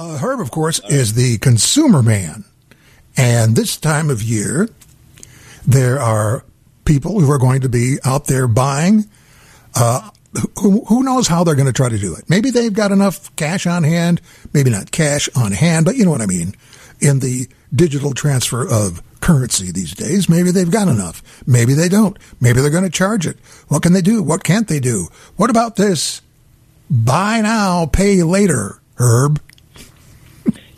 Uh, Herb, of course, is the consumer man. And this time of year, there are people who are going to be out there buying. Uh, who, who knows how they're going to try to do it? Maybe they've got enough cash on hand, maybe not cash on hand, but you know what I mean. In the digital transfer of currency these days, maybe they've got enough. Maybe they don't. Maybe they're going to charge it. What can they do? What can't they do? What about this? Buy now, pay later, Herb.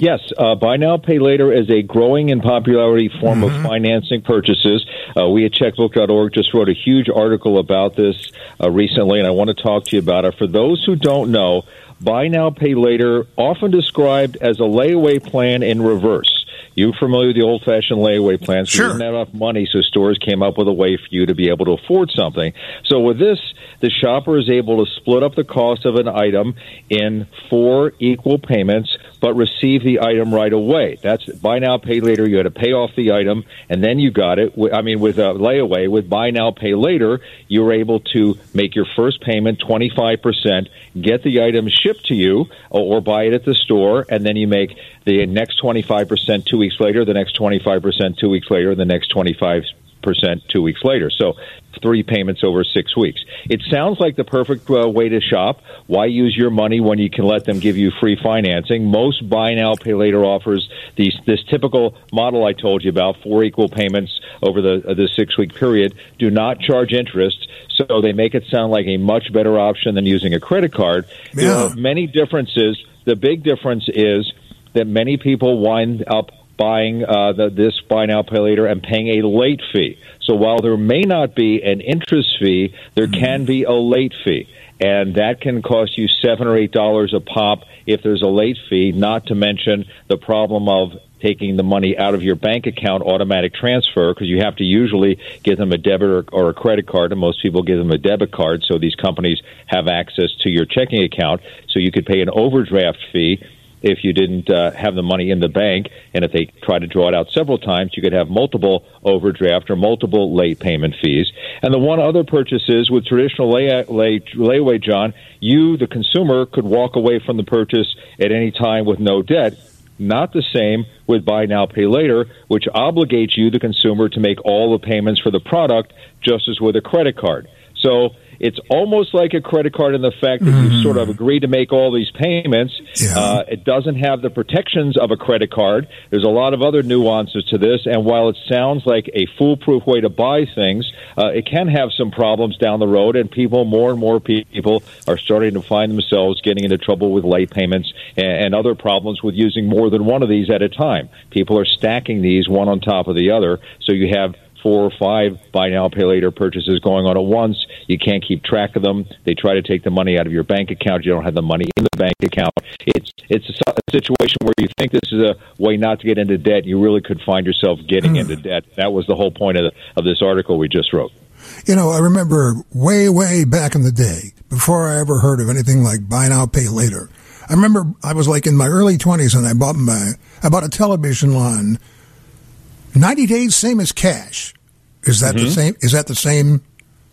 Yes, uh, buy now, pay later is a growing in popularity form mm-hmm. of financing purchases. Uh, we at checkbook.org just wrote a huge article about this uh, recently, and I want to talk to you about it. For those who don't know, buy now, pay later, often described as a layaway plan in reverse. You familiar with the old fashioned layaway plans? Sure. We didn't have enough money, so stores came up with a way for you to be able to afford something. So with this, the shopper is able to split up the cost of an item in four equal payments, but receive the item right away. That's buy now, pay later. You had to pay off the item, and then you got it. I mean, with a layaway, with buy now, pay later, you were able to make your first payment twenty five percent, get the item shipped to you, or, or buy it at the store, and then you make the next 25% two weeks later, the next 25% two weeks later, the next 25 percent two weeks later. So three payments over six weeks. It sounds like the perfect uh, way to shop. Why use your money when you can let them give you free financing? Most buy now, pay later offers these, this typical model I told you about, four equal payments over the, uh, the six week period, do not charge interest. So they make it sound like a much better option than using a credit card. Yeah. There are many differences. The big difference is that many people wind up buying uh, the, this buy now pay later and paying a late fee. So while there may not be an interest fee, there mm-hmm. can be a late fee, and that can cost you seven or eight dollars a pop if there's a late fee. Not to mention the problem of taking the money out of your bank account automatic transfer because you have to usually give them a debit or, or, a credit card and most people give them a debit card so these companies have access to your checking account so you could pay an overdraft fee if you didn't uh, have the money in the bank. And if they try to draw it out several times, you could have multiple overdraft or multiple late payment fees. And the one other purchase is with traditional lay, lay, layaway, John, you, the consumer, could walk away from the purchase at any time with no debt. Not the same with buy now, pay later, which obligates you, the consumer, to make all the payments for the product just as with a credit card. So it's almost like a credit card in the fact that mm. you sort of agree to make all these payments. Yeah. Uh, it doesn't have the protections of a credit card. There's a lot of other nuances to this, and while it sounds like a foolproof way to buy things, uh, it can have some problems down the road. And people, more and more people, are starting to find themselves getting into trouble with late payments and, and other problems with using more than one of these at a time. People are stacking these one on top of the other, so you have four or five buy now pay later purchases going on at once. You can't keep track of them. They try to take the money out of your bank account. You don't have the money in the bank account. It's it's a, a situation where you think this is a way not to get into debt. You really could find yourself getting into mm. debt. That was the whole point of the, of this article we just wrote. You know, I remember way way back in the day before I ever heard of anything like buy now pay later. I remember I was like in my early 20s and I bought my I bought a television line 90 days, same as cash. Is that mm-hmm. the same? Is that the same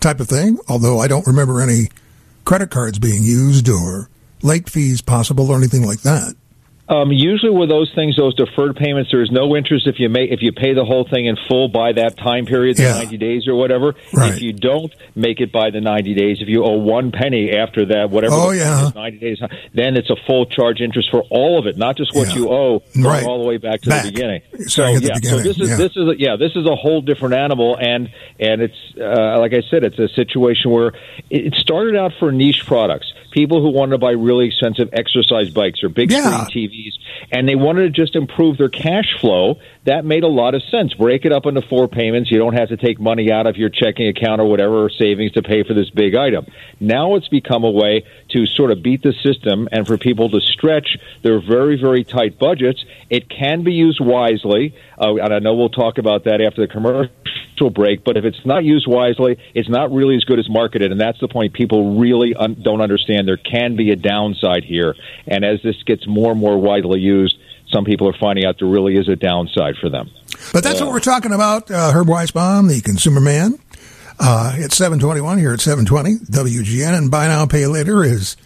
type of thing? Although I don't remember any credit cards being used or late fees possible or anything like that. Um, usually, with those things, those deferred payments, there is no interest if you make if you pay the whole thing in full by that time period, the yeah. ninety days or whatever. Right. If you don't make it by the ninety days, if you owe one penny after that, whatever, oh, yeah. ninety days, then it's a full charge interest for all of it, not just what yeah. you owe, right. all the way back to back. the beginning. So yeah, beginning. so this is yeah. this is a, yeah, this is a whole different animal, and and it's uh, like I said, it's a situation where it started out for niche products, people who wanted to buy really expensive exercise bikes or big screen TV and they wanted to just improve their cash flow. That made a lot of sense. Break it up into four payments. You don't have to take money out of your checking account or whatever or savings to pay for this big item. Now it's become a way to sort of beat the system and for people to stretch their very, very tight budgets. It can be used wisely, uh, and I know we'll talk about that after the commercial break, but if it's not used wisely, it's not really as good as marketed. And that's the point people really un- don't understand. There can be a downside here. And as this gets more and more widely used, some people are finding out there really is a downside for them. But that's uh, what we're talking about. Uh, Herb Weisbaum, the consumer man. Uh, it's 721 here at 720 WGN, and buy now, pay later is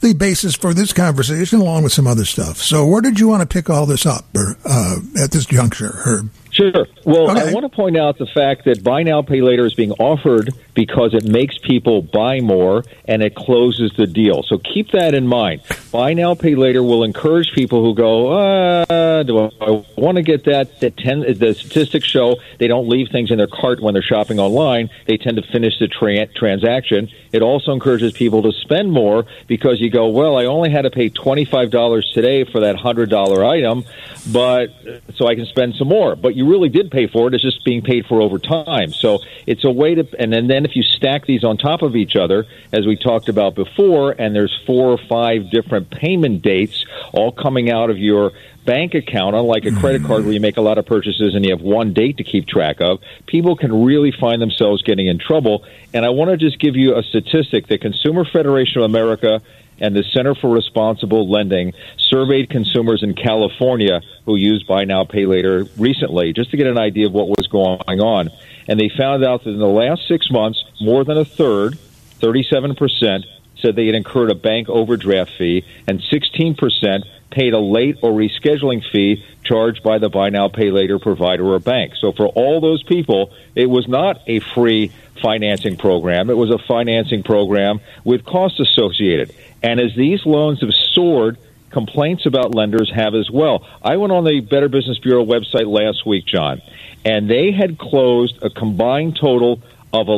the basis for this conversation, along with some other stuff. So, where did you want to pick all this up uh, at this juncture, Herb? Sure. Well, okay. I want to point out the fact that buy now, pay later is being offered because it makes people buy more and it closes the deal. So keep that in mind. Buy now, pay later will encourage people who go, uh, do I want to get that? The, ten, the statistics show they don't leave things in their cart when they're shopping online. They tend to finish the tra- transaction. It also encourages people to spend more because you go, well, I only had to pay $25 today for that $100 item, but so I can spend some more. But you really did pay for it. It's just being paid for over time. So it's a way to, and then, then if you stack these on top of each other, as we talked about before, and there's four or five different payment dates all coming out of your bank account, unlike a credit card where you make a lot of purchases and you have one date to keep track of, people can really find themselves getting in trouble. And I want to just give you a statistic. The Consumer Federation of America and the Center for Responsible Lending surveyed consumers in California who used Buy Now, Pay Later recently just to get an idea of what was going on. And they found out that in the last six months, more than a third, 37%, said they had incurred a bank overdraft fee, and 16% paid a late or rescheduling fee charged by the buy now pay later provider or bank. So for all those people, it was not a free financing program. It was a financing program with costs associated. And as these loans have soared, complaints about lenders have as well. I went on the Better Business Bureau website last week, John, and they had closed a combined total of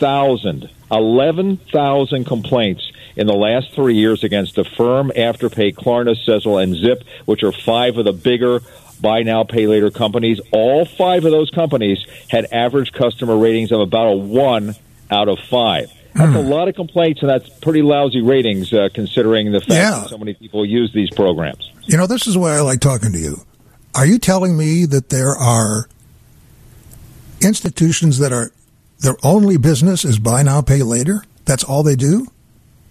11,000 11,000 complaints in the last three years against the firm, Afterpay, Klarna, Sezzle, and Zip, which are five of the bigger buy now, pay later companies. All five of those companies had average customer ratings of about a one out of five. That's a hmm. lot of complaints, and that's pretty lousy ratings uh, considering the fact yeah. that so many people use these programs. You know, this is why I like talking to you. Are you telling me that there are institutions that are their only business is buy now, pay later? That's all they do?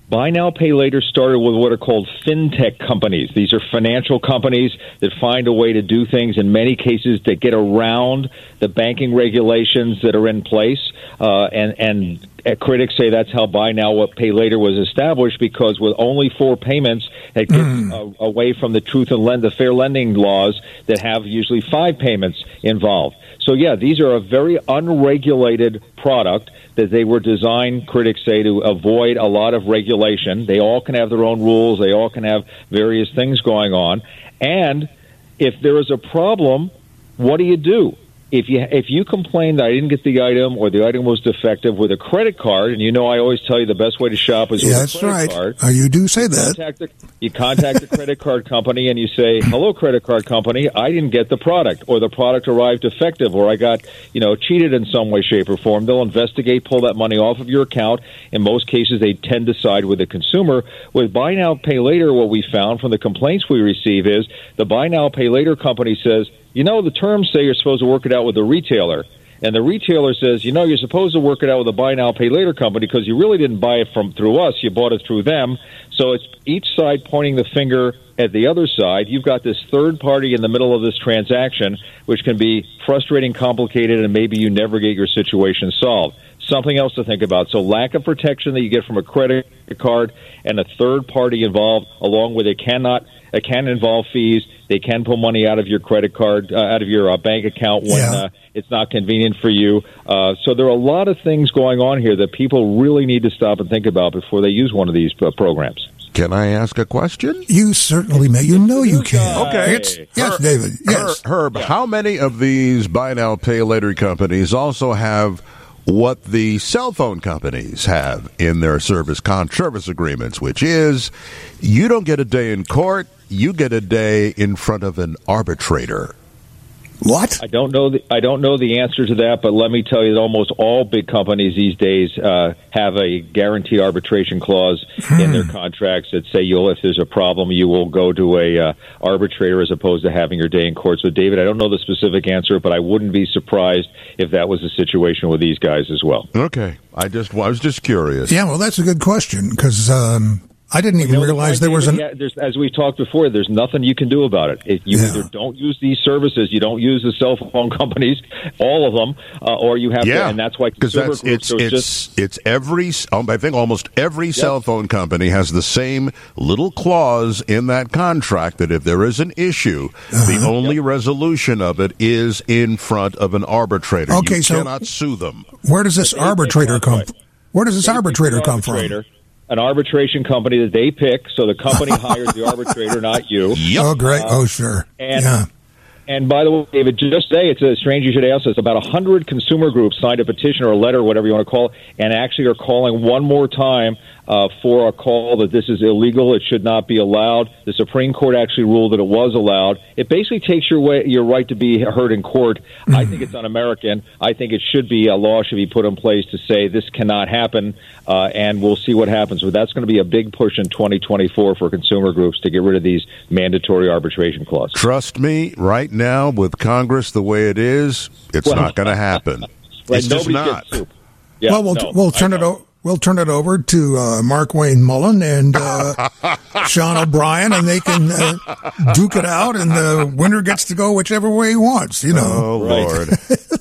Buy now, pay later started with what are called fintech companies. These are financial companies that find a way to do things in many cases that get around the banking regulations that are in place. Uh, and, and critics say that's how buy now, what pay later was established because with only four payments, it gets mm. away from the truth and lend, the fair lending laws that have usually five payments involved. So yeah, these are a very unregulated product that they were designed, critics say, to avoid a lot of regulation. They all can have their own rules. They all can have various things going on. And if there is a problem, what do you do? If you if you complain that I didn't get the item or the item was defective with a credit card, and you know I always tell you the best way to shop is with that's a credit right. card. Uh, you do say that. Contact the, you contact the credit card company and you say, "Hello, credit card company, I didn't get the product, or the product arrived defective, or I got you know cheated in some way, shape, or form." They'll investigate, pull that money off of your account. In most cases, they tend to side with the consumer. With buy now, pay later, what we found from the complaints we receive is the buy now, pay later company says you know, the terms say you're supposed to work it out with the retailer. And the retailer says, you know, you're supposed to work it out with a buy now, pay later company because you really didn't buy it from through us. You bought it through them. So it's each side pointing the finger at the other side. You've got this third party in the middle of this transaction, which can be frustrating, complicated, and maybe you never get your situation solved. Something else to think about. So lack of protection that you get from a credit card and a third party involved, along with it cannot it can involve fees. They can pull money out of your credit card, uh, out of your uh, bank account when yeah. uh, it's not convenient for you. Uh, so there are a lot of things going on here that people really need to stop and think about before they use one of these uh, programs. Can I ask a question? You certainly may. You know you can. Okay. It's, yes, David. Yes. Herb, yeah. how many of these buy now, pay later companies also have what the cell phone companies have in their service con- service agreements, which is you don't get a day in court, you get a day in front of an arbitrator. What? I don't know. The, I don't know the answer to that, but let me tell you that almost all big companies these days uh, have a guaranteed arbitration clause hmm. in their contracts that say you'll, if there's a problem, you will go to a uh, arbitrator as opposed to having your day in court. So, David, I don't know the specific answer, but I wouldn't be surprised if that was the situation with these guys as well. Okay, I just I was just curious. Yeah, well, that's a good question because um, I didn't even realize there was an. Yeah, as we talked before, there's nothing you can do about it. If you yeah. either don't use these services, you don't use the cell phone companies, all of them, uh, or you have yeah. to. And that's why because that's it's it's just, it's every. Um, I think almost every yep. cell phone company has the same little clause in that contract that if there is an issue, uh-huh. the only yep. resolution of it is in front of an arbitrator. Okay, you so cannot sue them. Where does this arbitrator come? from? Where does this arbitrator come from? An arbitration company that they pick. So the company hires the arbitrator, not you. Yep. Oh, great. Uh, oh, sure. And, yeah. And by the way, David, just say it's a strange you should ask this. About a hundred consumer groups signed a petition or a letter, whatever you want to call it, and actually are calling one more time uh, for a call that this is illegal. It should not be allowed. The Supreme Court actually ruled that it was allowed. It basically takes your way, your right to be heard in court. Mm-hmm. I think it's un-American. I think it should be a law should be put in place to say this cannot happen, uh, and we'll see what happens. But that's going to be a big push in 2024 for consumer groups to get rid of these mandatory arbitration clauses. Trust me, right now with Congress the way it is, it's well, not going to happen. Right, it's just not. Yeah, well, we'll, no, we'll turn it over we'll turn it over to uh, Markwayne Mullin and uh, Sean O'Brien, and they can uh, duke it out, and the winner gets to go whichever way he wants. You know. Oh Lord.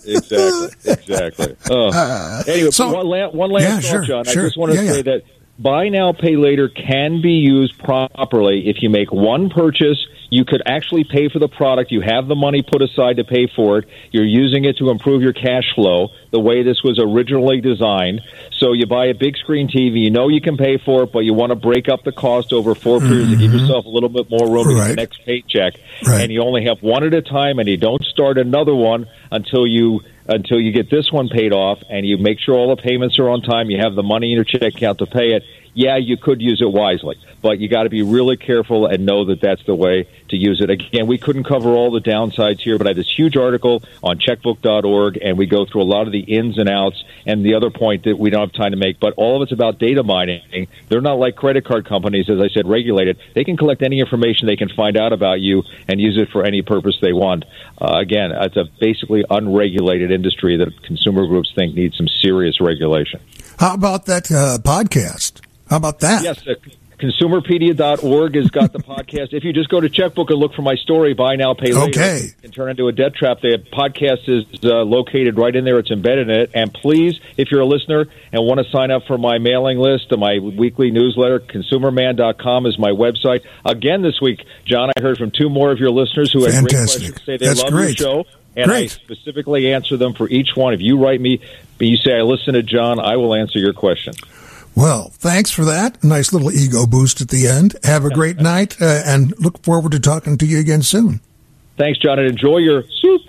exactly. Exactly. Uh, anyway, so, one, la- one last yeah, thought, sure, John. Sure. I just want to yeah, say yeah. that buy now, pay later can be used properly if you make one purchase you could actually pay for the product. You have the money put aside to pay for it. You're using it to improve your cash flow the way this was originally designed. So you buy a big screen TV. You know you can pay for it, but you want to break up the cost over 4 mm-hmm. periods to give yourself a little bit more room right. the next paycheck. Right. And you only have one at a time, and you don't start another one until you until you get this one paid off, and you make sure all the payments are on time. You have the money in your check account to pay it yeah, you could use it wisely, but you got to be really careful and know that that's the way to use it. Again, we couldn't cover all the downsides here, but I have this huge article on checkbook.org, and we go through a lot of the ins and outs. And the other point that we don't have time to make, but all of it's about data mining. They're not like credit card companies, as I said, regulated. They can collect any information they can find out about you and use it for any purpose they want. Uh, again, it's a basically unregulated industry that consumer groups think needs some serious regulation. How about that uh, podcast? How about that? Yes, uh, consumerpedia.org has got the podcast. If you just go to Checkbook and look for my story, Buy Now, Pay Later, okay. and turn into a debt trap, the podcast is uh, located right in there. It's embedded in it. And please, if you're a listener and want to sign up for my mailing list, and my weekly newsletter, consumerman.com is my website. Again, this week, John, I heard from two more of your listeners who had Fantastic. great questions. Say they That's love great. your show. And Great. I specifically answer them for each one. If you write me, you say, I listen to John, I will answer your question. Well, thanks for that. Nice little ego boost at the end. Have a great night uh, and look forward to talking to you again soon. Thanks, John, and enjoy your soup.